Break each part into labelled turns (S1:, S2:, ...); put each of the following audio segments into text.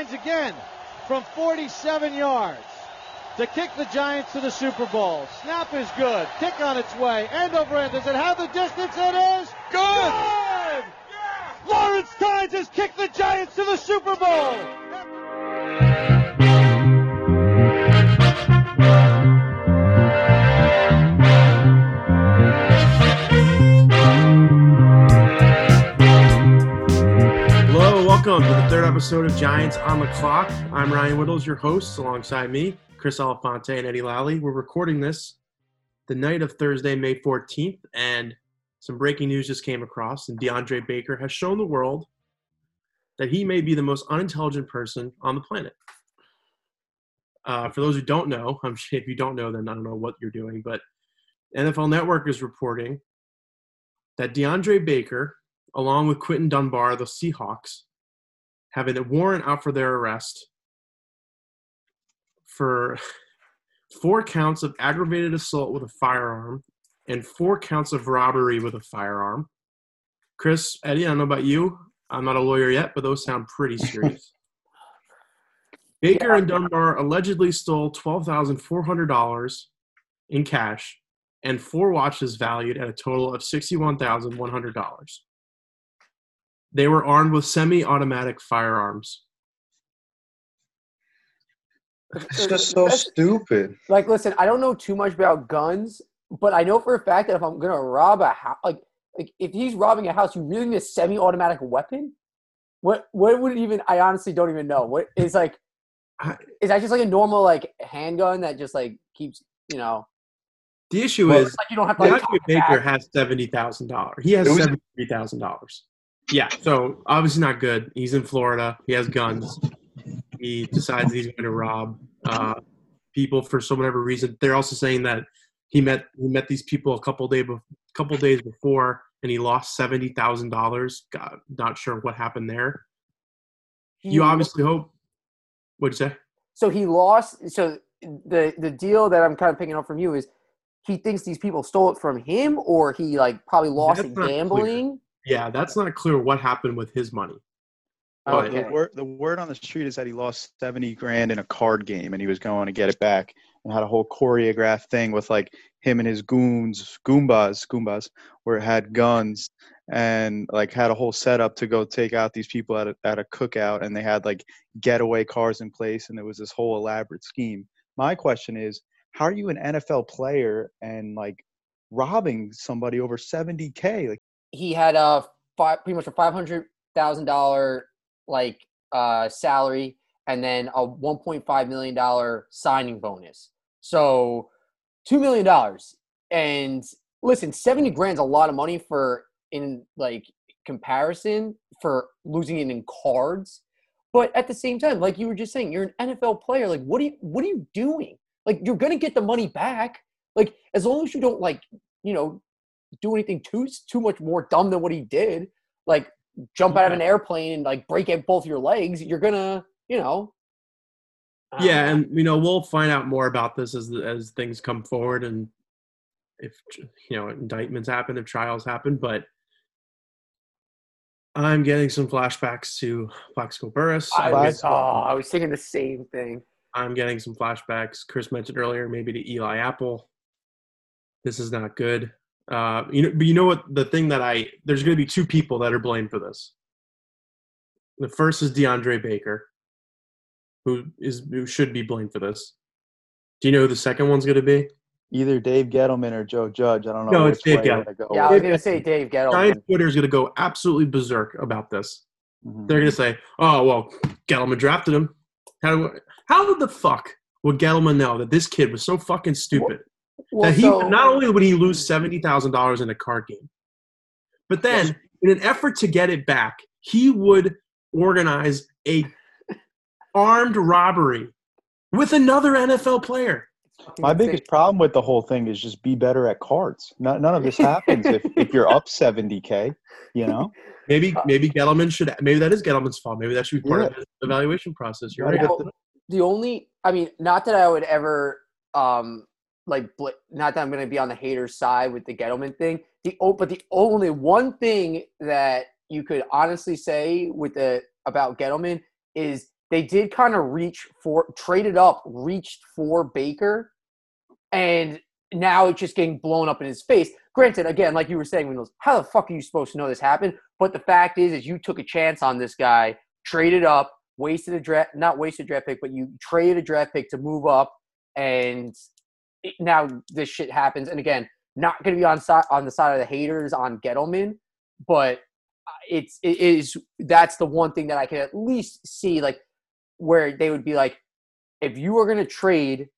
S1: Tynes again from 47 yards to kick the Giants to the Super Bowl. Snap is good. Kick on its way. End over end. Does it have the distance? It is good. good. Lawrence Tynes has kicked the Giants to the Super Bowl.
S2: Welcome to the third episode of Giants on the Clock. I'm Ryan Whittles, your host, alongside me, Chris Alfonte and Eddie Lally. We're recording this the night of Thursday, May 14th, and some breaking news just came across, and DeAndre Baker has shown the world that he may be the most unintelligent person on the planet. Uh, for those who don't know, I'm if you don't know, then I don't know what you're doing, but NFL Network is reporting that DeAndre Baker along with Quinton Dunbar, the Seahawks, having a warrant out for their arrest for four counts of aggravated assault with a firearm and four counts of robbery with a firearm. Chris, Eddie, I don't know about you. I'm not a lawyer yet, but those sound pretty serious. Baker and Dunbar allegedly stole $12,400 in cash and four watches valued at a total of $61,100. They were armed with semi-automatic firearms.
S3: It's just so stupid.
S4: Like, listen, I don't know too much about guns, but I know for a fact that if I'm gonna rob a house, like, like if he's robbing a house, you really need a semi-automatic weapon. What? What would even? I honestly don't even know. What is like? Is that just like a normal like handgun that just like keeps you know?
S2: The issue
S4: Well,
S2: is
S4: like you don't have to. Like,
S2: DeAndre
S4: talk
S2: Baker
S4: back.
S2: has seventy thousand dollars. He has
S3: It was-
S2: seventy thousand dollars. Yeah, so obviously not good. He's in Florida. He has guns. He decides he's going to rob uh, people for some whatever reason. They're also saying that he met he met these people a couple day bef- couple days before, and he lost seventy thousand dollars. Not sure what happened there. You obviously hope. What'd you say?
S4: So he lost. So the the deal that I'm kind of picking up from you is he thinks these people stole it from him, or he like probably lost
S2: That's
S4: it
S2: not clear. Yeah, that's not clear what happened with his money.
S3: Oh,
S4: Okay.
S3: the, word, the word on the street is that he lost 70 grand in a card game and he was going to get it back and had a whole choreographed thing with like him and his goons, goombas, goombas, where it had guns and like had a whole setup to go take out these people at a, at a cookout and they had like getaway cars in place and there was this whole elaborate scheme. My question is, how are you an NFL player and like robbing somebody over 70K? Like,
S4: he had a five, pretty much a five hundred thousand dollar like uh, salary, and then a one point five million dollar signing bonus. So two million dollars. And listen, seventy grand's a lot of money for in like comparison for losing it in cards. But at the same time, like you were just saying, you're an NFL player. Like, what are you what are you doing? Like, you're gonna get the money back. Like, as long as you don't like, you know, do anything too too much more dumb than what he did, like jump out of an airplane and like break out both your legs, you're gonna, you know. Don't
S2: Yeah,
S4: um,
S2: and you know we'll find out more about this as as things come forward and if you know indictments happen, if trials happen. But I'm getting some flashbacks to Plaxico Burress.
S4: I was, oh, I was thinking the same thing.
S2: I'm getting some flashbacks. Chris mentioned earlier, maybe to Eli Apple. This is not good. Uh, you know, but you know what? The thing that I there's going to be two people that are blamed for this. The first is DeAndre Baker, who is who should be blamed for this. Do you know who the second one's going to be?
S3: either Dave Gettleman or Joe Judge. I don't know.
S2: No, it's Dave
S3: way Go
S4: Yeah, I
S3: with.
S4: was gonna say Dave Gettleman.
S2: Giants Twitter is going to go absolutely berserk about this.
S3: Mhm.
S2: They're going to say, "Oh well, Gettleman drafted him." How how the fuck would Gettleman know that this kid was so fucking stupid?
S4: Well,
S2: that he
S4: so-
S2: not only would he lose seventy thousand dollars in a card game, but then in an effort to get it back, he would organize a armed robbery with another NFL player.
S3: My biggest problem with the whole thing is just be better at cards. None, none of this happens if, if you're up 70k. You know,
S2: Maybe
S4: Uh,
S2: maybe Gettleman should maybe that is Gettleman's fault. Maybe that should be part
S3: Yeah.
S2: of the evaluation process. You're right.
S3: get
S4: Well, the only i mean not that i would ever um like not that i'm going to be on the haters side with the gettleman thing the but the only one thing that you could honestly say with the about gettleman is they did kind of reach for traded up, reached for Baker, and now it's just getting blown up in his face. Granted, again, like you were saying, Windows, how the fuck are you supposed to know this happened? But the fact is, is you took a chance on this guy, traded up, wasted a draft, not wasted draft pick, but you traded a draft pick to move up, and now this shit happens. And again, not going to be on side on the side of the haters on Gettleman, but uh, it's it is that's the one thing that I can at least see like where they would be like, if you are going to trade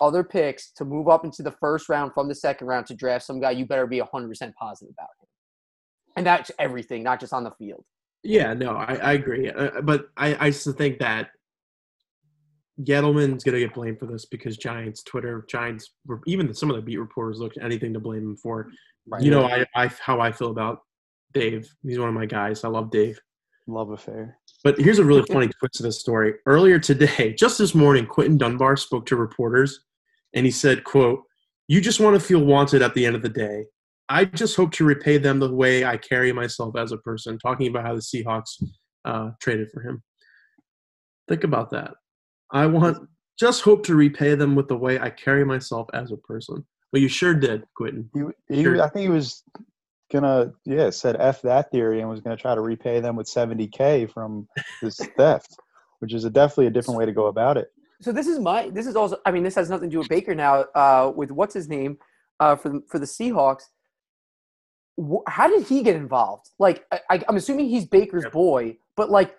S4: other picks to move up into the first round from the second round to draft some guy, you better be 100% positive about him. And that's everything, not just on the field.
S2: Yeah, no, I, I agree. Uh, but I, I still think that Gettleman's going to get blamed for this because Giants, Twitter, Giants, even some of the beat reporters looked anything to blame him for. Right. You know I, I, how I feel about Dave. He's one of my guys. I love Dave.
S3: Love affair.
S2: But here's a really funny twist to this story. Earlier today, just this morning, Quinton Dunbar spoke to reporters and he said, quote, You just want to feel wanted at the end of the day. I just hope to repay them the way I carry myself as a person, talking about how the Seahawks uh, traded for him. Think about that. I want just hope to repay them with the way I carry myself as a person. Well, you sure did, Quinton.
S3: He, he,
S2: sure.
S3: I think he was gonna yeah said f that theory and was gonna try to repay them with 70k from this theft which is a definitely a different way to go about it
S4: so this is my this is also i mean this has nothing to do with baker now uh with what's his name uh for the, for the seahawks how did he get involved like I, am assuming he's baker's boy but like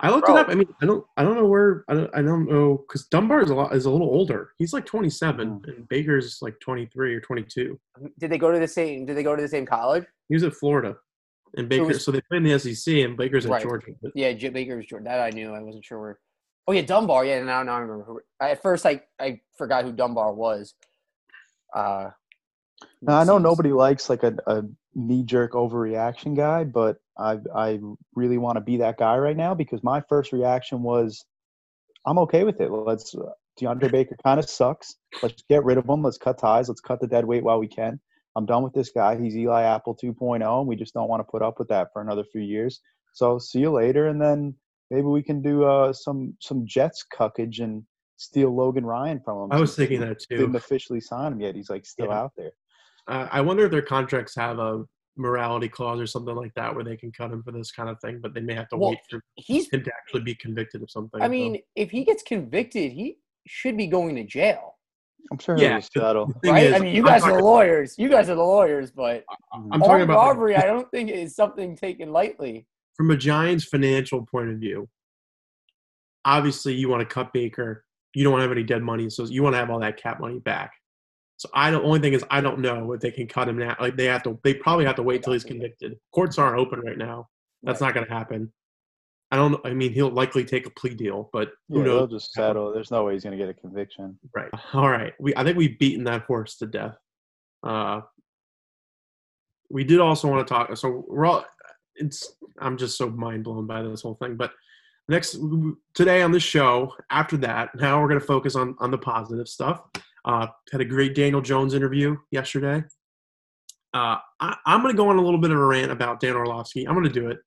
S2: I looked Bro. it up. I mean, I don't, I don't know where, I don't, I don't know, because Dunbar is a lot, is a little older. He's like 27, mm. and Baker's like 23 or 22.
S4: Did they go to the same? Did they go to the same college?
S2: He was at Florida, and Baker. So, was, so they play in the SEC, and Baker's right. at Georgia.
S4: But. Yeah, Baker's Georgia. That I knew. I wasn't sure where. Oh yeah, Dunbar. Yeah, now now I remember. Who, at first, I I forgot who Dunbar was. Uh,
S3: now I know nobody likes like a, a knee jerk overreaction guy, but I I really want to be that guy right now because my first reaction was, I'm okay with it. Let's uh, DeAndre Baker kind of sucks. Let's get rid of him. Let's cut ties. Let's cut the dead weight while we can. I'm done with this guy. He's Eli Apple 2.0, and we just don't want to put up with that for another few years. So see you later, and then maybe we can do uh, some some Jets cuckage and steal Logan Ryan from him.
S2: I was thinking that too.
S3: Didn't officially sign him yet. He's like still yeah. out there.
S2: Uh, I wonder if their contracts have a morality clause or something like that where they can cut him for this kind of thing, but they may have to well, wait for he's, him to actually be convicted of something.
S4: I mean, so. if he gets convicted, he should be going to jail.
S3: I'm sure yeah, settle.
S4: Right? Is, I mean, you guys are the lawyers. You guys are the lawyers, but
S2: I'm talking about
S4: robbery. I don't think is something taken lightly.
S2: From a Giants financial point of view, obviously you want to cut Baker. You don't want to have any dead money, so you want to have all that cap money back. So I don't. Only thing is, I don't know if they can cut him now. Like they have to. They probably have to wait till he's convicted. Courts aren't open right now. That's not going to happen. I don't. I mean, he'll likely take a plea deal, but who
S3: yeah,
S2: knows?
S3: They'll just settle. There's no way he's going to get a conviction.
S2: Right. All right. We. I think we've beaten that horse to death. Uh, we did also want to talk. So we're all. It's. I'm just so mind blown by this whole thing. But next today on the show, after that, now we're going to focus on on the positive stuff. Uh, had a great Daniel Jones interview yesterday. Uh, I, am going to go on a little bit of a rant about Dan Orlovsky. I'm going to do it.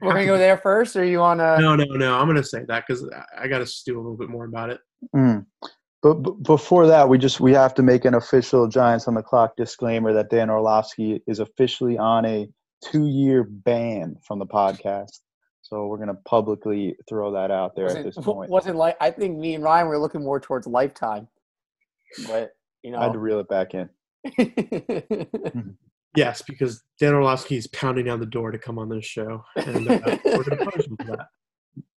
S4: We're going to go there first, or you want to?
S2: No, no, no. I'm going to say that because I got to stew a little bit more about it.
S3: Mm. But, but before that, we just we have to make an official Giants on the clock disclaimer that Dan Orlovsky is officially on a two-year ban from the podcast. So we're going to publicly throw that out there
S4: wasn't,
S3: at this point.
S4: Wasn't like I think me and Ryan were looking more towards lifetime but you know,
S3: I had to reel it back in.
S2: yes, because Dan Orlovsky is pounding down the door to come on this show, and uh, we're going to punish him for that.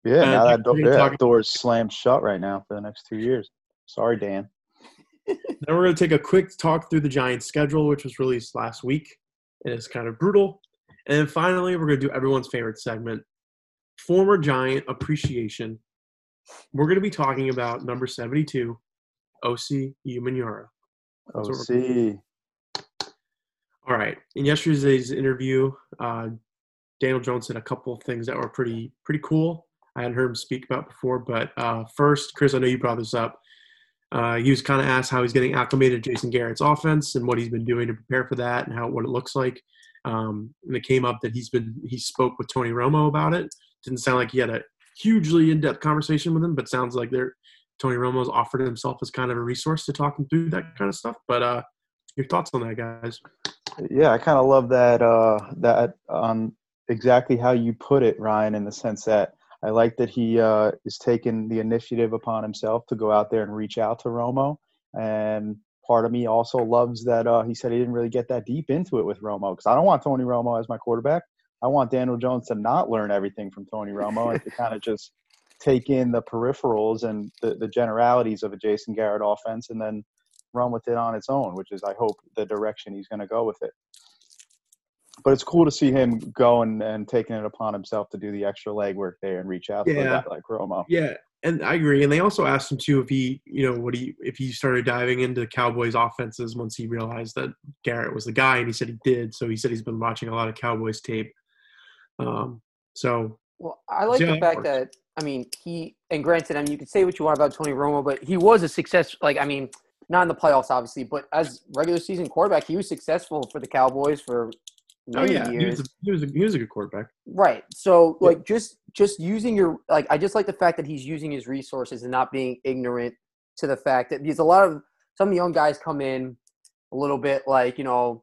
S3: Yeah, now that, door, yeah, that door is slammed shut right now for the next two years. Sorry, Dan.
S2: then we're going to take a quick talk through the Giants' schedule, which was released last week, and it's kind of brutal. And then finally, we're going to do everyone's favorite segment, former Giant appreciation. We're going to be talking about number 72, Osi Umenyiora.
S3: OC.
S2: All right. In yesterday's interview, uh, Daniel Jones said a couple of things that were pretty pretty cool. I hadn't heard him speak about before, but uh, first, Chris, I know you brought this up. Uh, he was kind of asked how he's getting acclimated to Jason Garrett's offense and what he's been doing to prepare for that and how what it looks like. Um, and it came up that he's been he spoke with Tony Romo about it. Didn't sound like he had a hugely in-depth conversation with him, but sounds like they're Tony Romo's offered himself as kind of a resource to talk him through that kind of stuff. But uh, your thoughts on that, guys?
S3: Yeah, I kind of love that uh, that on exactly how you put it, Ryan, in the sense that I like that he uh, is taking the initiative upon himself to go out there and reach out to Romo. And part of me also loves that uh, he said he didn't really get that deep into it with Romo because I don't want Tony Romo as my quarterback. I want Daniel Jones to not learn everything from Tony Romo and to kind of just take in the peripherals and the, the generalities of a Jason Garrett offense and then run with it on its own, which is, I hope, the direction he's going to go with it. But it's cool to see him going and taking it upon himself to do the extra legwork there and reach out to a
S2: Yeah.
S3: guy like Romo.
S2: Yeah, and I agree. And they also asked him too if he, you know, what he if he started diving into the Cowboys offenses once he realized that Garrett was the guy, and he said he did. So he said he's been watching a lot of Cowboys tape. Um, so
S4: Well, I like the fact
S2: works.
S4: that I mean he and granted, I mean you can say what you want about Tony Romo, but he was a success. Like I mean, not in the playoffs, obviously, but as regular season quarterback, he was successful for the Cowboys for
S2: oh
S4: many
S2: yeah, he
S4: years.
S2: was a, he was a, he was a good quarterback.
S4: Right. So
S2: Yeah.
S4: like just just using your like I just like the fact that he's using his resources and not being ignorant to the fact that because a lot of some young guys come in a little bit like, you know,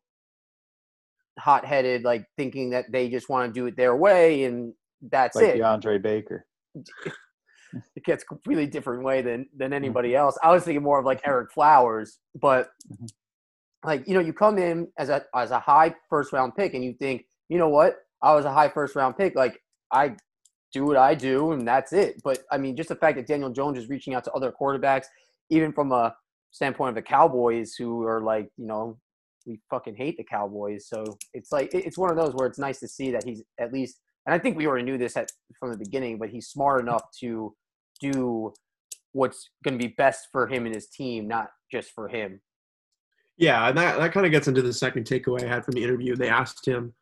S4: hot headed, like thinking that they just want to do it their way and that's
S3: Like
S4: it.
S3: DeAndre Baker.
S4: It gets completely different way than than anybody else. I was thinking more of like Ereck Flowers, but
S3: Mhm.
S4: like you know, you come in as a as a high first round pick and you think, you know what, I was a high first round pick, like I do what I do and that's it. But I mean, just the fact that Daniel Jones is reaching out to other quarterbacks, even from a standpoint of the Cowboys, who are like, you know, we fucking hate the Cowboys. So it's like it's one of those where it's nice to see that he's at least, and I think we already knew this at from the beginning, but he's smart enough to do what's going to be best for him and his team, not just for him.
S2: Yeah, and that, that kind of gets into the second takeaway I had from the interview. They asked him,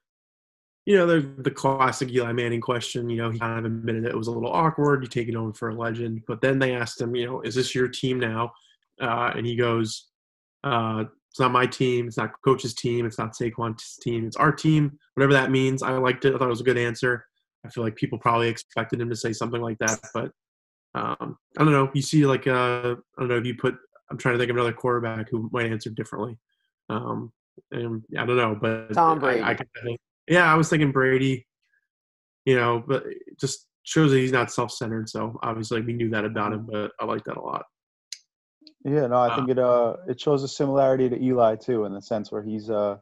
S2: you know, the, the classic Eli Manning question. You know, he kind of admitted it was a little awkward. You take it over for a legend. But then they asked him, you know, is this your team now? Uh, and he goes, uh, it's not my team. It's not coach's team. It's not Saquon's team. It's our team, whatever that means. I liked it. I thought it was a good answer. I feel like people probably expected him to say something like that. But um, I don't know. You see, like, uh, I don't know if you put I'm trying to think of another quarterback who might answer differently. Um, and I don't know, but
S4: Tom Brady.
S2: I, kinda think, yeah, I was thinking Brady. You know, but it just shows that he's not self-centered. So obviously, we knew that about him, but I like that a lot.
S3: Yeah, no, I think it uh it shows a similarity to Eli too, in the sense where he's uh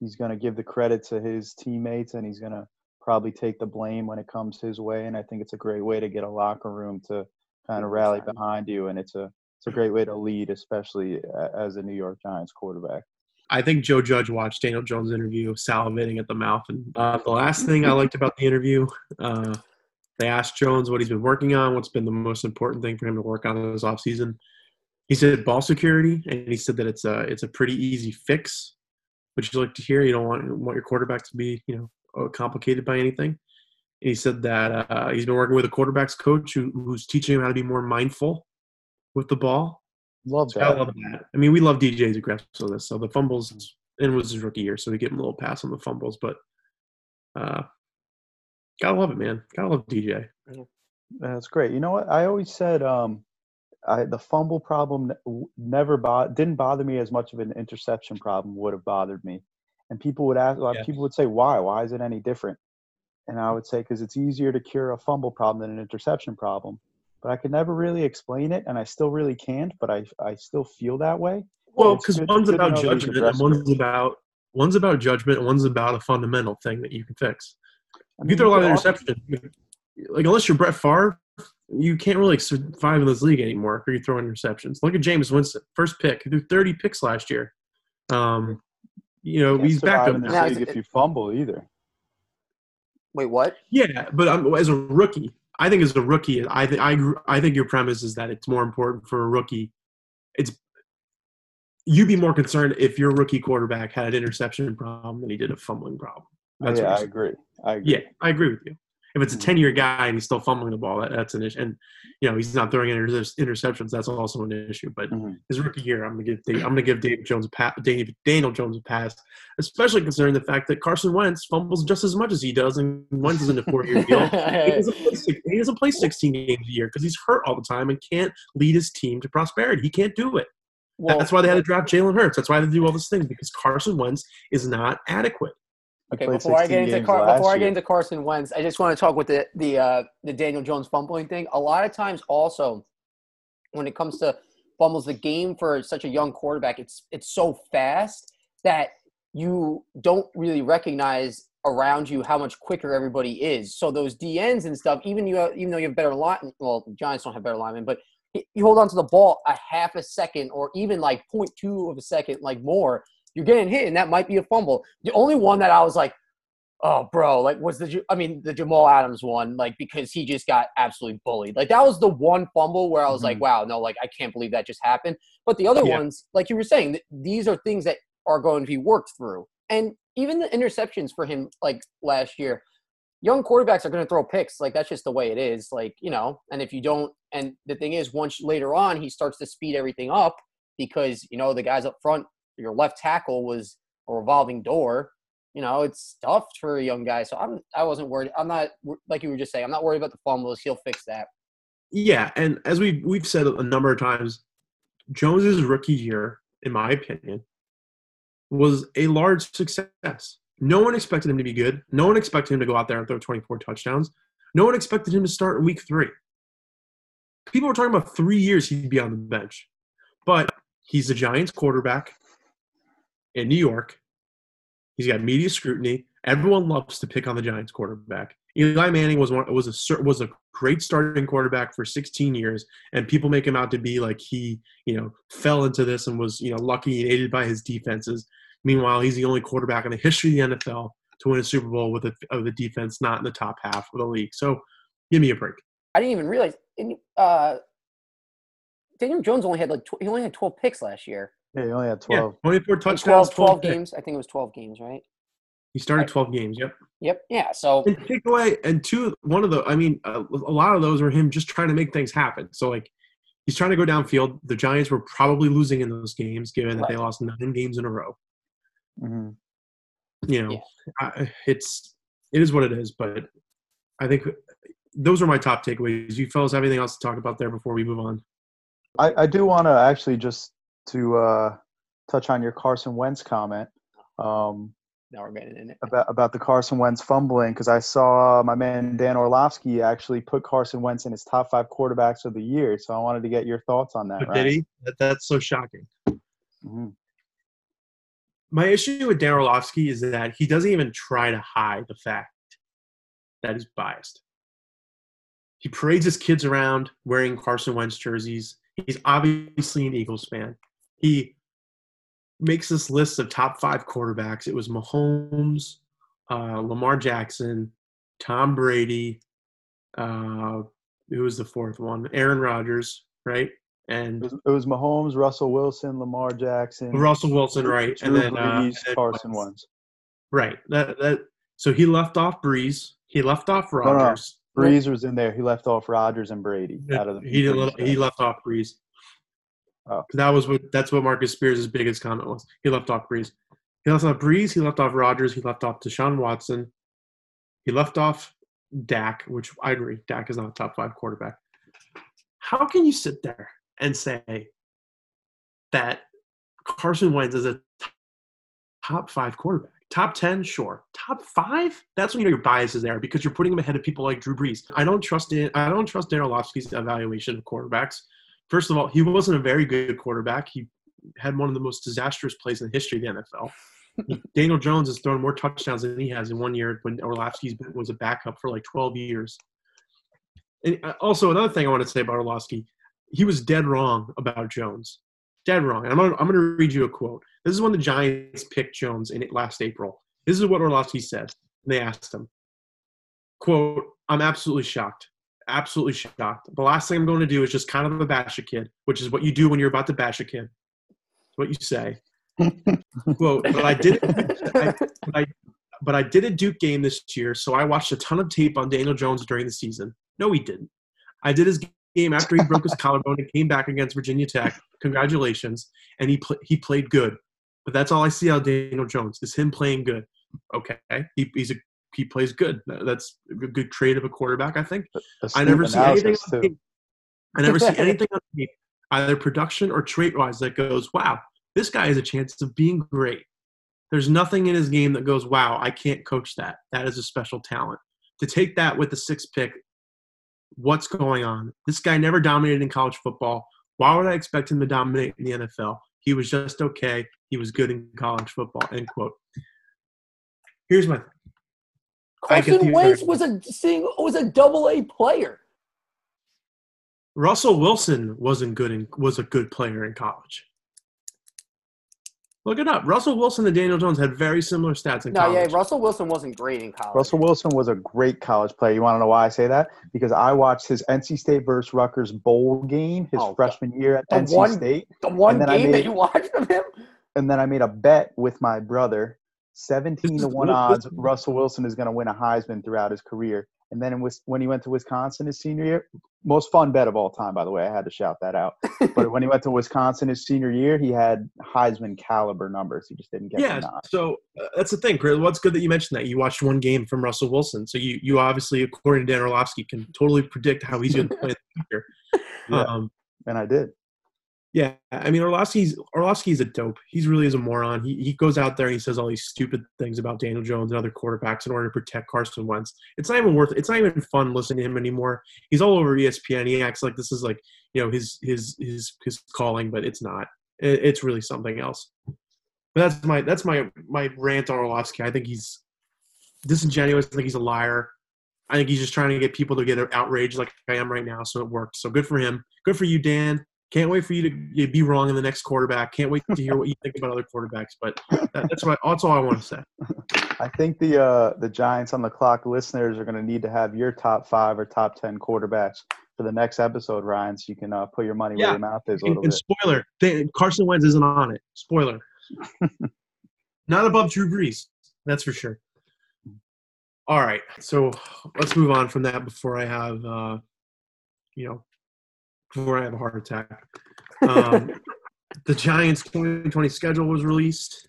S3: he's gonna give the credit to his teammates and he's gonna probably take the blame when it comes his way. And I think it's a great way to get a locker room to kind of rally behind you, and it's a it's a great way to lead, especially as a New York Giants quarterback.
S2: I think Joe Judge watched Daniel Jones' interview, salivating at the mouth. And uh, the last thing I liked about the interview, uh, they asked Jones what he's been working on, what's been the most important thing for him to work on this offseason. He said ball security, and he said that it's a it's a pretty easy fix, which you like to hear. You don't want want your quarterback to be you know uh, complicated by anything. And he said that uh, he's been working with a quarterbacks coach who, who's teaching him how to be more mindful with the ball.
S3: Love
S2: So I
S3: that.
S2: love that. I mean, we love DJ's aggressiveness. So the fumbles, and it was his rookie year, so we give him a little pass on the fumbles. But uh, gotta love it, man. Gotta love DJ.
S3: That's great. You know what? I always said um, I, the fumble problem never bo- didn't bother me as much of an interception problem would have bothered me. And people would ask,
S2: Yeah.
S3: people would say, "Why? Why is it any different?" And I would say, "Because it's easier to cure a fumble problem than an interception problem." But I could never really explain it, and I still really can't. But I I still feel that way.
S2: Well, because one's about
S3: know that he's
S2: judgment, and one's about one's about judgment, and one's about a fundamental thing that you can fix.
S3: I
S2: If you
S3: mean,
S2: throw a lot of interceptions, like unless you're Brett Favre, you can't really survive in this league anymore if you're throwing interceptions. Look at Jameis Winston, first pick, he threw 30 picks last year. Um, you know,
S3: you can't
S2: he's back up
S3: in
S2: now.
S3: this league if you fumble either.
S4: Wait, what?
S2: Yeah, but um, as a rookie, I think as a rookie, I think I I think your premise is that it's more important for a rookie. It's you'd be more concerned if your rookie quarterback had an interception problem than he did a fumbling problem. That's
S3: yeah, I agree. I agree.
S2: Yeah, I agree with you. If it's a
S3: Mhm.
S2: 10 year guy and he's still fumbling the ball, that, that's an issue. And, you know, he's not throwing inter- interceptions. That's also an issue. But
S3: Mhm.
S2: his rookie year, I'm going to give Dave, I'm going to give Dave Jones a pass, Dave, Daniel Jones a pass, especially considering the fact that Carson Wentz fumbles just as much as he does, and Wentz is in a four year deal. He doesn't play, he doesn't play 16 games a year because he's hurt all the time and can't lead his team to prosperity. He can't do it.
S4: well,
S2: That's why they had to draft Jalen Hurts. That's why they do all these things because Carson Wentz is not adequate.
S4: Okay, before I get into Car- before I get into Carson Wentz, I just want to talk with the the uh, the Daniel Jones fumbling thing. A lot of times, also, when it comes to fumbles, the game for such a young quarterback, it's it's so fast that you don't really recognize around you how much quicker everybody is. So those DNs and stuff, even you even though you have better line, well, Giants don't have better linemen, but you hold on to the ball a half a second or even like 0.2 of a second, like more, you're getting hit, and that might be a fumble. The only one that I was like, oh, bro, like was the, I mean, the Jamal Adams one, like because he just got absolutely bullied. Like that was the one fumble where I was like,
S3: Mhm.
S4: wow, no, like I can't believe that just happened. But the other
S2: Yeah.
S4: ones, like you were saying, th- these are things that are going to be worked through. And even the interceptions for him, like last year, young quarterbacks are going to throw picks. Like that's just the way it is. Like you know, and if you don't, and the thing is, once later on he starts to speed everything up because you know the guys up front, your left tackle was a revolving door. You know, it's tough for a young guy. So I'm, I wasn't worried. I'm not like you were just saying. I'm not worried about the fumbles. He'll fix that.
S2: Yeah, and as we we've said a number of times, Jones's rookie year, in my opinion, was a large success. No one expected him to be good. No one expected him to go out there and throw 24 touchdowns. No one expected him to start in week three. People were talking about three years he'd be on the bench. But he's the Giants quarterback in New York. He's got media scrutiny. Everyone loves to pick on the Giants quarterback. Eli Manning was one was a was a great starting quarterback for 16 years, and people make him out to be like he you know fell into this and was you know lucky and aided by his defenses. Meanwhile, he's the only quarterback in the history of the NFL to win a Super Bowl with a, of a defense not in the top half of the league. So, give me a break.
S4: I didn't even realize. Uh, Daniel Jones only had like tw- he only had 12 picks last year.
S3: Yeah, he only had
S2: Yeah,
S3: 12.
S2: 24
S4: Like
S2: touchdowns,
S4: 12, 12
S2: 12
S4: games. I think it was 12 games, right?
S2: He started 12 games. Yep.
S4: Yep. Yeah. So
S2: and take away and two one of the i mean a, a lot of those were him just trying to make things happen so like he's trying to go downfield the giants were probably losing in those games given that they lost nine games in a row
S3: hmm
S2: you know
S4: Yeah.
S2: I, it's it is what it is but i think those are my top takeaways you fellas have anything else to talk about there before we move on
S3: I, I do want to actually just to uh, touch on your Carson Wentz comment um,
S4: now we're getting in it.
S3: about about the Carson Wentz fumbling because I saw my man Dan Orlovsky actually put Carson Wentz in his top five quarterbacks of the year. So I wanted to get your thoughts on that.
S2: but
S3: Ryan.
S2: did he that, that's so shocking
S3: Mhm.
S2: my issue with Dan Orlovsky is that he doesn't even try to hide the fact that he's biased. He parades his kids around wearing Carson Wentz jerseys. He's obviously an Eagles fan. He makes this list of top five quarterbacks. It was Mahomes, uh, Lamar Jackson, Tom Brady. Uh, who was the fourth one? Aaron Rodgers, right?
S3: It
S2: And
S3: was, it was Mahomes, Russell Wilson, Lamar Jackson,
S2: Russell Wilson, right?
S3: Drew
S2: And then, uh,
S3: Brees,
S2: and then
S3: Carson Wentz.
S2: Right. That that so he left off Brees. He left off
S3: no.
S2: Rodgers.
S3: Brees was in there. He left off Rodgers and Brady out of the.
S2: he didn't. He left off Brees.
S3: Oh.
S2: That was what. That's what Marcus Spears' biggest comment was. He left off Brees. He left off Brees. He left off Rodgers. He left off Deshaun Watson. He left off Dak, which I agree. Dak is not a top five quarterback. How can you sit there and say that Carson Wentz is a top five quarterback? Top 10, sure. Top five? That's when you know your bias is there because you're putting him ahead of people like Drew Brees. I don't trust Dan, I don't trust Dan Orlovsky's evaluation of quarterbacks. First of all, he wasn't a very good quarterback. He had one of the most disastrous plays in the history of the NFL. Daniel Jones has thrown more touchdowns than he has in one year when Orlovsky was a backup for like 12 years. And uh, also, another thing I want to say about Orlovsky, he was dead wrong about Jones. Dead wrong. And I'm going I'm to read you a quote. This is when the Giants picked Jones in it last April. This is what Orlovsky said. They asked him, quote, I'm absolutely shocked. Absolutely shocked. The last thing I'm going to do is just kind of a bash a kid, which is what you do when you're about to bash a kid. What you say. quote, but I did I, but I, but I did a Duke game this year, so I watched a ton of tape on Daniel Jones during the season. No, he didn't. I did his game after he broke his collarbone and came back against Virginia Tech. Congratulations, and he pl- he played good. But that's all I see out of Daniel Jones is him playing good. Okay, he, he's a he plays good. That's a good trade of a quarterback, I think. I never see anything. I never see anything on tape, either production or trait wise, that goes, "Wow, this guy has a chance of being great." There's nothing in his game that goes, "Wow, I can't coach that. That is a special talent." To take that with the sixth pick, what's going on? This guy never dominated in college football. Why would I expect him to dominate in the NFL? He was just okay. He was good in college football. End quote. Here's my thing.
S4: Carson Wentz was a single, was a double A player.
S2: Russell Wilson wasn't good in was a good player in college. Look it up. Russell Wilson and Daniel Jones had very similar stats in
S4: no,
S2: college.
S4: yeah, Russell Wilson wasn't great in college.
S3: Russell Wilson was a great college player. You want to know why I say that? Because I watched his NC State versus Rutgers bowl game his oh, freshman year at NC
S4: one,
S3: State.
S4: The one game made, that you watched of him.
S3: And then I made a bet with my brother, seventeen to one odds. Russell Wilson is going to win a Heisman throughout his career. And then when he went to Wisconsin his senior year, most fun bet of all time, by the way. I had to shout that out. but when he went to Wisconsin his senior year, he had Heisman caliber numbers. He just didn't get.
S2: Yeah, so uh, that's the thing, Chris. What's good that you mentioned that you watched one game from Russell Wilson. So you you obviously, according to Dan Orlovsky, can totally predict how he's going to play in the future.
S3: Yeah, um, and I did.
S2: Yeah, I mean Orlovsky's Orlovsky's a dope. He's really is a moron. He he goes out there and he says all these stupid things about Daniel Jones and other quarterbacks in order to protect Carson Wentz. It's not even worth. It's not even fun listening to him anymore. He's all over ESPN. He acts like this is like you know his his his his calling, but it's not. It, it's really something else. But that's my that's my my rant on Orlovsky. I think he's disingenuous. I think he's a liar. I think he's just trying to get people to get outraged like I am right now. So it worked. So good for him. Good for you, Dan. Can't wait for you to be wrong in the next quarterback. Can't wait to hear what you think about other quarterbacks. But that's what that's all I want to say.
S3: I think the uh, the Giants on the clock listeners are going to need to have your top five or top ten quarterbacks for the next episode, Ryan, so you can uh, put your money yeah. where your mouth is a little
S2: and,
S3: bit.
S2: spoiler: they, Carson Wentz isn't on it. Spoiler. Not above Drew Brees, that's for sure. All right, so let's move on from that before I have, uh, you know, before I have a heart attack. Um, the Giants 2020 schedule was released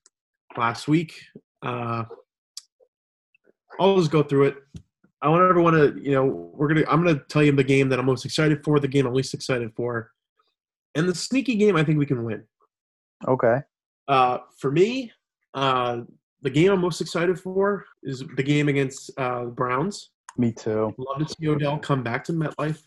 S2: last week. Uh, I'll just go through it. I want everyone to, you know, we're gonna. I'm gonna tell you the game that I'm most excited for, the game I'm least excited for, and the sneaky game I think we can win.
S3: Okay.
S2: Uh, for me, uh, the game I'm most excited for is the game against uh, Browns.
S3: Me too.
S2: Love to see Odell come back to MetLife.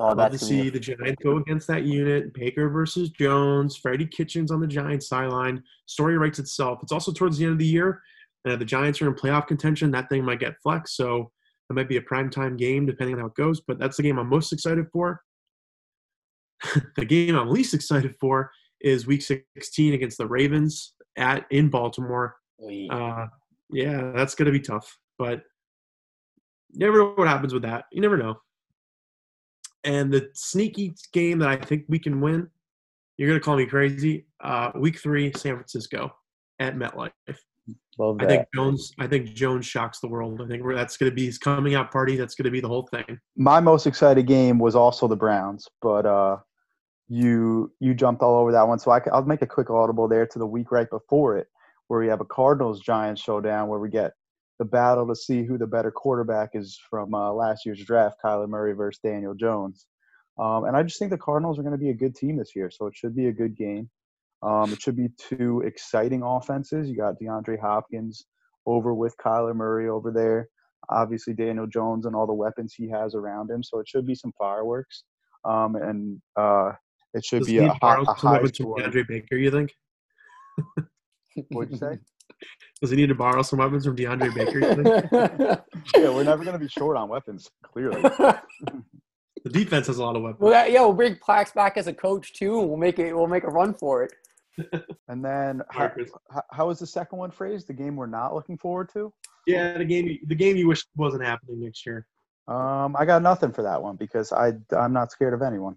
S4: Oh,
S2: Love to see the Giants go against that unit. Baker versus Jones. Freddie Kitchens on the Giants sideline. Story writes itself. It's also towards the end of the year. And if the Giants are in playoff contention, that thing might get flexed. So it might be a prime time game depending on how it goes. But that's the game I'm most excited for. the game I'm least excited for is Week 16 against the Ravens at in Baltimore. Uh, yeah, that's gonna be tough. But never know what happens with that. You never know. And the sneaky game that I think we can win, you're going to call me crazy. Uh, week three, San Francisco at MetLife.
S3: Love that.
S2: I think Jones. I think Jones shocks the world. I think that's going to be his coming out party. That's going to be the whole thing.
S3: My most excited game was also the Browns, but uh, you you jumped all over that one. So I, will make a quick audible there to the week right before it, where we have a Cardinals Giants showdown, where we get the battle to see who the better quarterback is from uh, last year's draft, Kyler Murray versus Daniel Jones. Um, and I just think the Cardinals are going to be a good team this year, so it should be a good game. Um, it should be two exciting offenses. You got DeAndre Hopkins over with Kyler Murray over there. Obviously, Daniel Jones and all the weapons he has around him. So it should be some fireworks. Um, and uh, it should
S2: Does
S3: be a, high, a high
S2: score. DeAndre Baker, you think?
S3: What'd you say?
S2: Does he need to borrow some weapons from DeAndre Baker?
S3: yeah, we're never going to be short on weapons. Clearly,
S2: the defense has a lot of weapons.
S4: Well, yeah, we'll bring Plax back as a coach too, and we'll make it. We'll make a run for it.
S3: and then, how, how was the second one phrased? The game we're not looking forward to?
S2: Yeah, the game. The game you wish wasn't happening next year.
S3: Um, I got nothing for that one because I I'm not scared of anyone.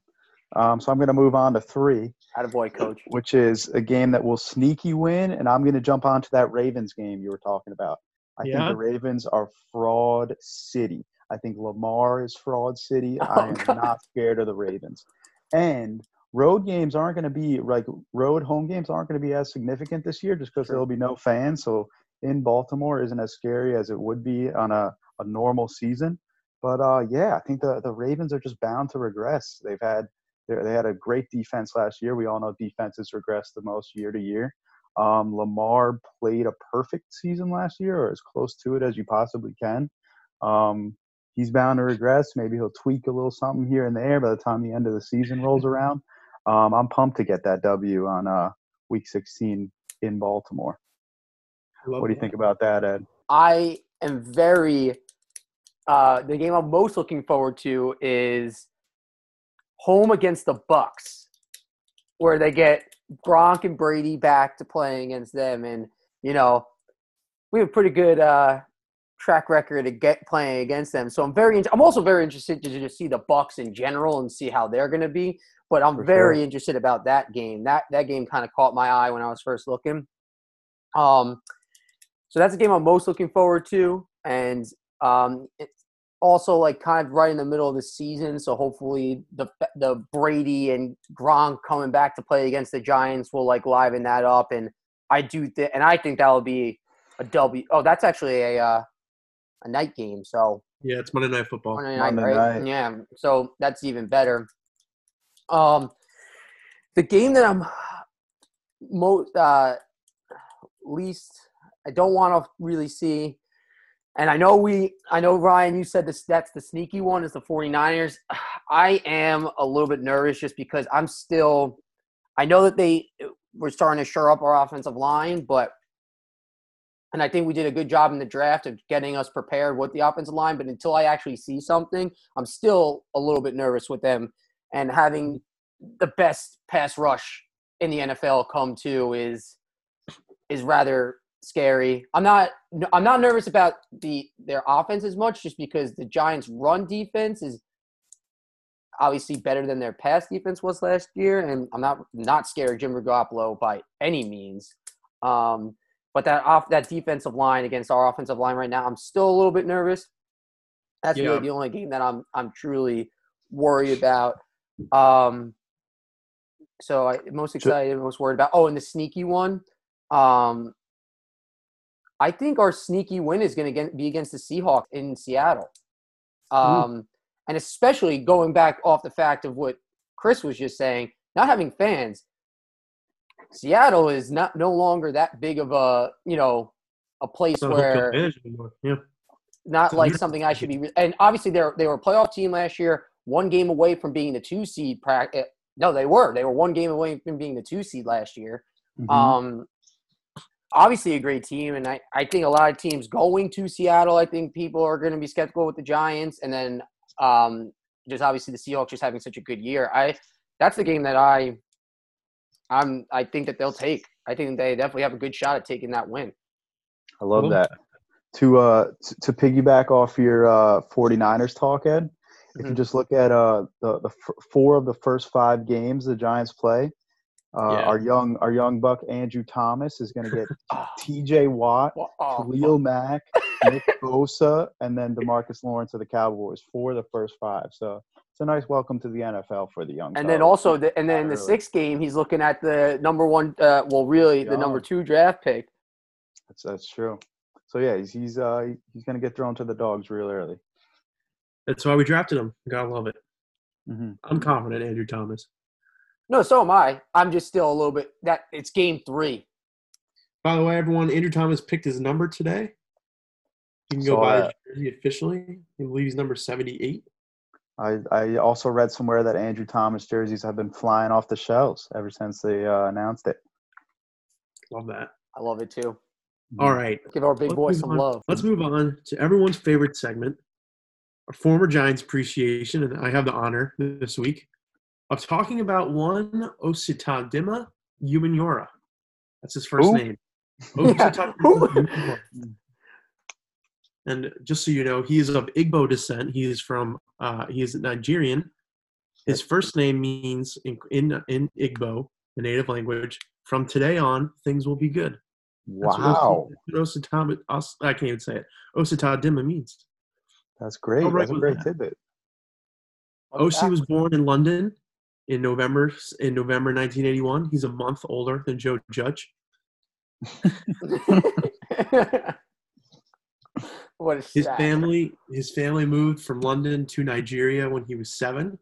S3: Um, so I'm going to move on to three.
S4: Out of boy, coach.
S3: Which is a game that will sneaky win, and I'm going to jump onto that Ravens game you were talking about. I
S2: Yeah?
S3: think the Ravens are fraud city. I think Lamar is fraud city.
S4: Oh,
S3: I am
S4: God.
S3: not scared of the Ravens. And road games aren't going to be like road home games aren't going to be as significant this year just because there'll be no fans. So in Baltimore isn't as scary as it would be on a, a normal season. But uh, yeah, I think the, the Ravens are just bound to regress. They've had they they had a great defense last year. We all know defenses regress the most year to year. Um, Lamar played a perfect season last year, or as close to it as you possibly can. Um, he's bound to regress. Maybe he'll tweak a little something here and there by the time the end of the season rolls around. Um, I'm pumped to get that W on uh, Week 16 in Baltimore.
S2: I love
S3: What do you think about that, Ed?
S4: I am very. Uh, the game I'm most looking forward to is home against the Bucs, where they get Gronk and Brady back to playing against them, and you know we have a pretty good uh, track record of get playing against them. So I'm very. int- I'm also very interested to just see the Bucs in general and see how they're going to be. But I'm
S3: For
S4: very
S3: sure.
S4: interested about that game. That that game kind of caught my eye when I was first looking. Um, so that's the game I'm most looking forward to, and um, also like kind of right in the middle of the season. So hopefully the the Brady and Gronk coming back to play against the Giants will like liven that up, and I do th- and I think that will be a W. Oh, that's actually a uh, a night game. So
S2: Yeah, it's Monday Night Football.
S4: Monday night,
S3: Monday
S4: right?
S3: night.
S4: Yeah. So that's even better. Um, the game that I'm most uh, least I don't want to really see, and I know we, I know Ryan, you said this that's the sneaky one is the 49ers. I am a little bit nervous just because I'm still. I know that they were starting to shore up our offensive line, but and I think we did a good job in the draft of getting us prepared with the offensive line. But until I actually see something, I'm still a little bit nervous with them. And having the best pass rush in the NFL come to is is rather scary. I'm not I'm not nervous about the their offense as much, just because the Giants' run defense is obviously better than their pass defense was last year, and I'm not not scared of Jim Garoppolo by any means. Um, but that off that defensive line against our offensive line right now, I'm still a little bit nervous. That's
S2: Yeah.
S4: really the only game that I'm I'm truly worried about. Um, so I most excited, most worried about. Oh, and the sneaky one. Um, I think our sneaky win is going to be against the Seahawks in Seattle. Um, and especially going back off the fact of what Chris was just saying, not having fans. Seattle is not no longer that big of a you know a place where.
S2: Yeah.
S4: not like something I should be. And obviously, they're they were a playoff team last year, one game away from being the two seed. Prac- eh, no, they were. They were one game away from being the two seed last year.
S3: Mhm.
S4: Um, obviously a great team, and I, I think a lot of teams going to Seattle. I think people are going to be skeptical with the Giants, and then um, just obviously the Seahawks just having such a good year. I that's the game that I I'm I think that they'll take. I think they definitely have a good shot at taking that win.
S3: I love
S2: Cool.
S3: that. To uh t- to piggyback off your uh 49ers talk, Ed, if you
S4: Mhm.
S3: just look at uh the, the f- four of the first five games the Giants play, uh,
S2: Yeah.
S3: our young our young buck Andrew Thomas is going to get
S4: Oh,
S3: T.J. Watt,
S4: oh,
S3: Khalil Mack, Nick Bosa, and then Demarcus Lawrence of the Cowboys for the first five. So it's a nice welcome to the NFL for the young.
S4: And then also, the, and then in the sixth game, he's looking at the number one. Uh, well, really, the number two draft pick.
S3: that's that's true. So yeah, he's he's uh he's going to get thrown to the dogs real early.
S2: That's why we drafted him. Gotta love it.
S3: hmm
S2: I'm confident, Andrew Thomas.
S4: No, so am I. I'm just still a little bit that it's game three.
S2: By the way, everyone, Andrew Thomas picked his number today. You can go
S3: Saw
S2: buy
S3: that.
S2: his jersey officially. I believe he's number 78.
S3: I, I also read somewhere that Andrew Thomas jerseys have been flying off the shelves ever since they uh, announced it.
S2: Love that.
S4: I love it too.
S2: All right.
S4: Give our big
S2: Let's
S4: boy some
S2: on-
S4: love.
S2: Let's move on to everyone's favorite segment, our former Giants appreciation, and I have the honor this week of talking about one Ositadima Umenyiora. That's his first
S3: Who?
S2: name. Ositadima. And just so you know, he is of Igbo descent. He is from uh, he is Nigerian. His first name means in in, in Igbo, the native language. From today on, things will be good. That's
S3: Wow,
S2: Osi- Osatama, Os, I can't even say it. Osata Dima means.
S3: that's great. That's a great
S2: that?
S3: tidbit.
S2: Osi was born in London in November in November 1981. He's a month older than Joe Judge.
S4: what a
S2: His
S4: stat.
S2: family his family moved from London to Nigeria when he was seven,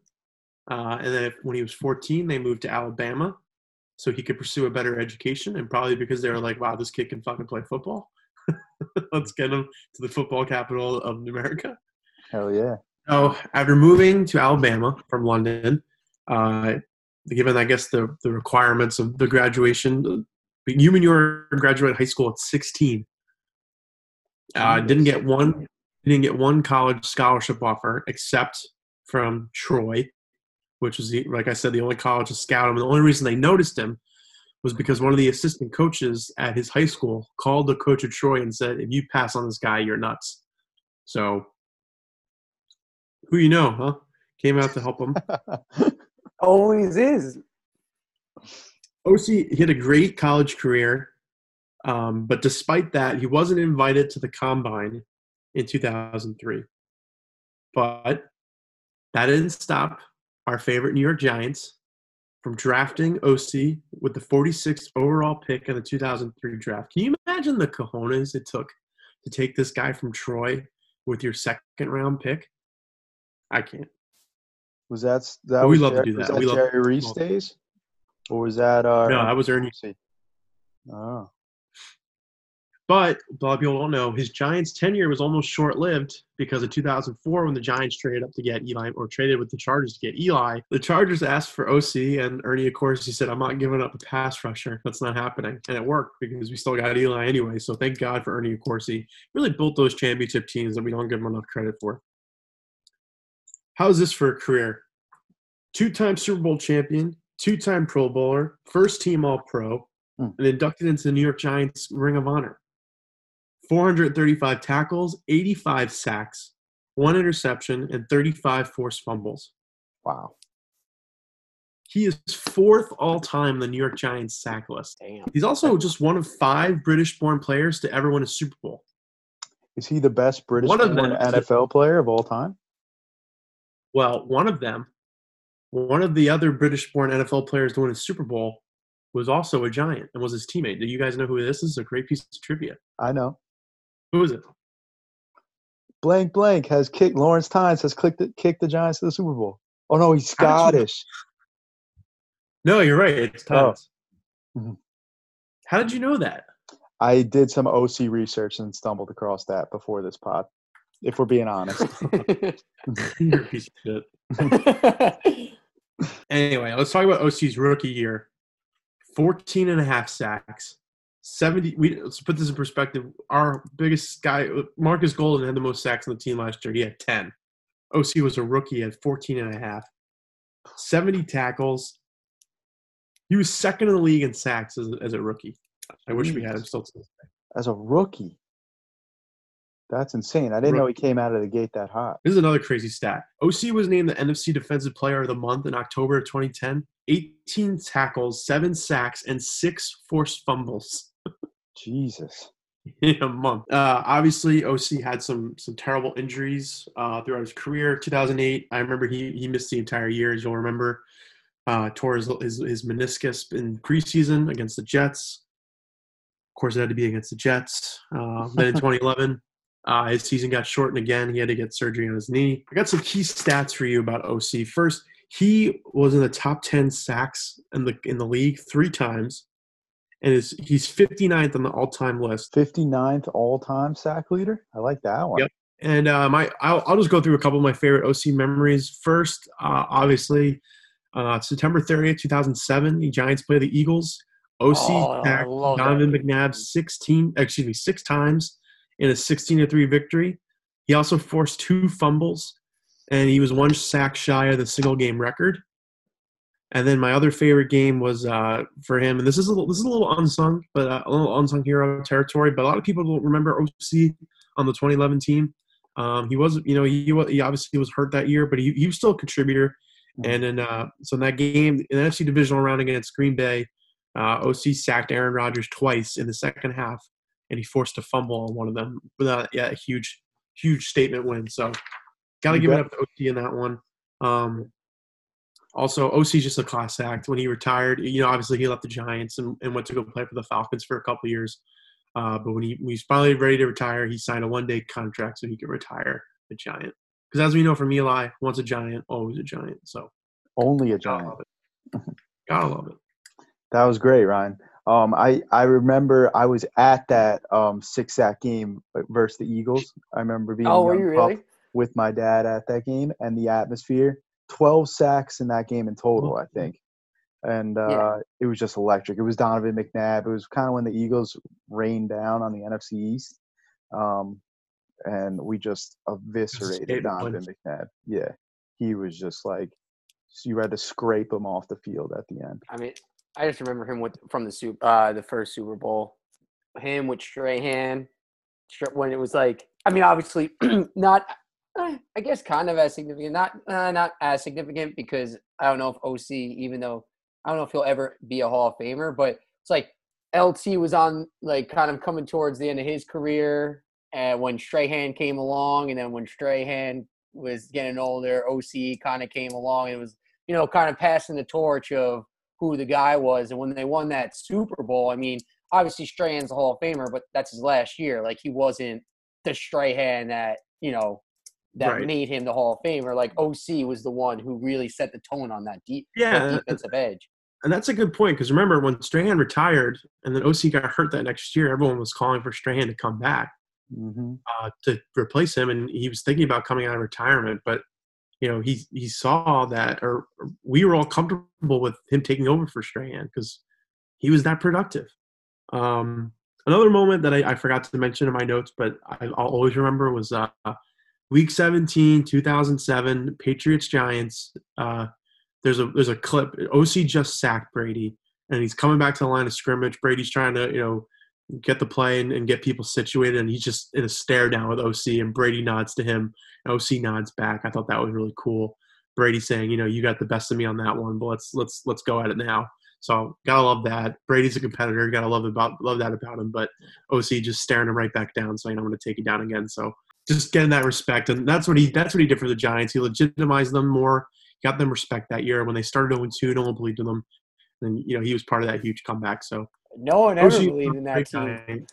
S2: uh, and then when he was 14, they moved to Alabama so he could pursue a better education. And probably because they were like, "Wow, this kid can fucking play football. Let's get him to the football capital of America."
S3: Hell yeah.
S2: So after moving to Alabama from London, uh, given I guess the the requirements of the graduation, you and your graduate high school at 16. Uh, didn't get one didn't get one college scholarship offer except from Troy, which was the, like I said the only college to scout him. And the only reason they noticed him was because one of the assistant coaches at his high school called the coach of Troy and said, "If you pass on this guy, you're nuts." So who you know, huh? Came out to help him.
S4: Always is.
S2: Osi he had a great college career, um, but despite that, he wasn't invited to the combine in 2003. But that didn't stop our favorite New York Giants from drafting Osi with the 46th overall pick in the 2003 draft. Can you imagine the cojones it took to take this guy from Troy with your second round pick? I can't.
S3: Was that that
S2: we
S3: was
S2: love to
S3: Jerry,
S2: do
S3: was
S2: that.
S3: that
S2: We love-
S3: Jerry Reese days, or was that uh?
S2: No, that was Ernie
S3: Ernie. Oh,
S2: But a lot of people don't know his Giants tenure was almost short lived because of 2004 when the Giants traded up to get Eli or traded with the Chargers to get Eli. The Chargers asked for Osi and Ernie, of course, he said, I'm not giving up a pass rusher. That's not happening. And it worked because we still got Eli anyway. So thank God for Ernie, of course. He really built those championship teams that we don't give him enough credit for. How's this for a career? Two time Super Bowl champion, two time Pro Bowler, first team All Pro,
S3: Hmm.
S2: and inducted into the New York Giants Ring of Honor. 435 tackles, 85 sacks, one interception, and 35 forced fumbles.
S3: wow.
S2: He is fourth all time in the New York Giants sack list.
S4: Damn.
S2: He's also just one of five British born players to ever win a Super Bowl.
S3: Is he the best British born NFL player of all time?
S2: Well, one of them, one of the other British born NFL players to win a Super Bowl was also a Giant and was his teammate. Do you guys know who this is? A great piece of trivia.
S3: I know.
S2: Who is it?
S3: Blank blank has kicked Lawrence Tynes has clicked the, kicked the Giants to the Super Bowl. Oh no, he's
S2: did you-
S3: Scottish.
S2: No, you're right. It's
S3: Oh.
S2: Tynes.
S3: Mhm.
S2: How did you know that?
S3: I did some Osi research and stumbled across that before this pod. If we're being honest.
S2: You're a piece of shit. Anyway, let's talk about Osi's rookie year. 14 and a half sacks. 70 we let's put this in perspective. Our biggest guy Marcus Golden had the most sacks on the team last year. He had 10. Osi was a rookie at 14 and a half. 70 tackles. He was second in the league in sacks as, a- as a rookie. I wish we had him still to this day.
S3: As a rookie. That's insane. I didn't know he came out of the gate that hot.
S2: This is another crazy stat. Osi was named the NFC Defensive Player of the Month in October of 2010. 18 tackles, seven sacks, and six forced fumbles
S3: Jesus.
S2: in a month. Uh, obviously, Osi had some some terrible injuries uh, throughout his career. 2008, I remember he he missed the entire year, as you'll remember. Uh, tore his, his his meniscus in preseason against the Jets. Of course, it had to be against the Jets. Uh, then in 2011, uh, his season got shortened again. He had to get surgery on his knee. I got some key stats for you about Osi. First, he was in the top 10 sacks in the in the league three times, and is he's 59th on the all-time list.
S3: 59th all time sack leader? I like that one.
S2: Yep. And uh, my, I'll, I'll just go through a couple of my favorite Osi memories. First, uh, obviously, uh, September 30th, 2007, the Giants play the Eagles. Osi
S4: Oh,
S2: sacked Donovan. McNabb 16, excuse me, six times in a 16 to 3 victory. He also forced two fumbles, and he was one sack shy of the single game record. And then my other favorite game was uh, for him, and this is a little, this is a little unsung, but uh, a little unsung hero territory. But a lot of people don't remember Osi on the 2011 team. Um, he was, you know, he, he obviously was hurt that year, but he, he was still a contributor.
S3: Mhm.
S2: And then, uh, so in that game, in the NFC divisional round against Green Bay, Uh, Osi sacked Aaron Rodgers twice in the second half, and he forced a fumble on one of them. But yeah, a huge, huge statement win. So, got to give it up to Osi in that one. Um, also, Osi's just a class act. When he retired, you know, obviously he left the Giants and, and went to go play for the Falcons for a couple years. Uh, but when he, when he's finally ready to retire, he signed a one-day contract so he could retire a Giant. Because as we know from Eli, once a Giant, always a Giant. So
S3: only a
S2: Giant. Gotta love it. Gotta love it.
S3: That was great, Ryan. Um, I I remember I was at that um, six sack game versus the Eagles. I remember being
S4: oh, were you really?
S3: with my dad at that game and the atmosphere. Twelve sacks in that game in total, I think and uh, yeah. it was just electric. It was Donovan McNabb. It was kind of when the Eagles rained down on the NFC East, um, and we just eviscerated Donovan McNabb. Yeah, he was just like you had to scrape him off the field at the end.
S4: I mean, I just remember him with from the super, uh, the first Super Bowl, him with Strahan, when it was like, I mean, obviously not. Eh, I guess kind of as significant, not uh, not as significant because I don't know if Osi, even though I don't know if he'll ever be a Hall of Famer, but it's like LT was on like kind of coming towards the end of his career, and when Strahan came along, and then when Strahan was getting older, Osi kind of came along. And it was you know kind of passing the torch of who the guy was, and when they won that Super Bowl, I mean, obviously Strahan's a Hall of Famer, but that's his last year. Like he wasn't the Strahan that you know that right. made him the Hall of Famer. Like Osi was the one who really set the tone on that deep
S2: yeah.
S4: that defensive edge
S2: and that's a good point because remember when Strahan retired and then Osi got hurt that next year, everyone was calling for Strahan to come back mm-hmm. uh, to replace him, and he was thinking about coming out of retirement, but you know he he saw that, or we were all comfortable with him taking over for Strahan because he was that productive. Um, another moment that I, I, forgot to mention in my notes, but I, will always remember was uh, Week 17, 2007, Patriots Giants. Uh, there's a there's a clip. Osi just sacked Brady, and he's coming back to the line of scrimmage. Brady's trying to you know get the play and, and get people situated, and he's just in a stare down with Osi, and Brady nods to him. Osi nods back. I thought that was really cool. Brady saying, you know, you got the best of me on that one, but let's let's let's go at it now. So gotta love that. Brady's a competitor. Gotta love about love that about him. But Osi just staring him right back down, saying, "I'm going to take you down again." So just getting that respect, and that's what he that's what he did for the Giants. He legitimized them more got them respect that year. When they started 0 2, no one believed in them. And, you know, he was part of that huge comeback. So
S4: no one ever believed in that team.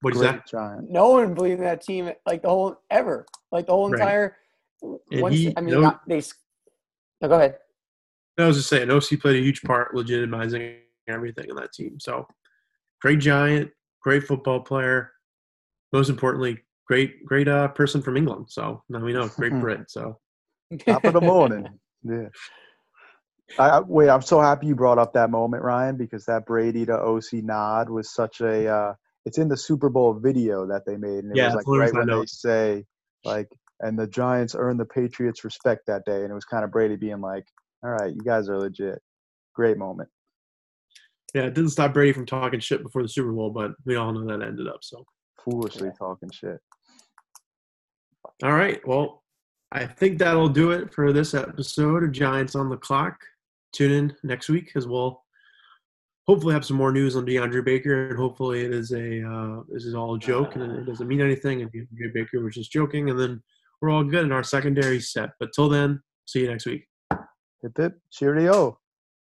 S2: What is that?
S4: Giant. No one believed in that team like the whole ever. Like the whole entire once, he, I mean no, they no, go ahead.
S2: I was just saying Osi played a huge part legitimizing everything in that team. So great giant, great football player. Most importantly, great great uh, person from England. So now we know, great Brit. So
S3: top of the morning. Yeah. I, wait, I'm so happy you brought up that moment, Ryan, because that Brady to Osi nod was such a. Uh, it's in the Super Bowl video that they made, and it
S2: yeah,
S3: was like right when they say, like, and the Giants earned the Patriots respect that day, and it was kind of Brady being like, "All right, you guys are legit." Great moment.
S2: Yeah, it didn't stop Brady from talking shit before the Super Bowl, but we all know that ended up so
S3: foolishly yeah. talking shit.
S2: All right, well, I think that'll do it for this episode of Giants on the Clock. Tune in next week as we'll hopefully have some more news on DeAndre Baker, and hopefully it is a uh, this is all a joke and it doesn't mean anything, and DeAndre Baker was just joking, and then we're all good in our secondary set. But till then, see you next week.
S3: Hip hip, cheerio.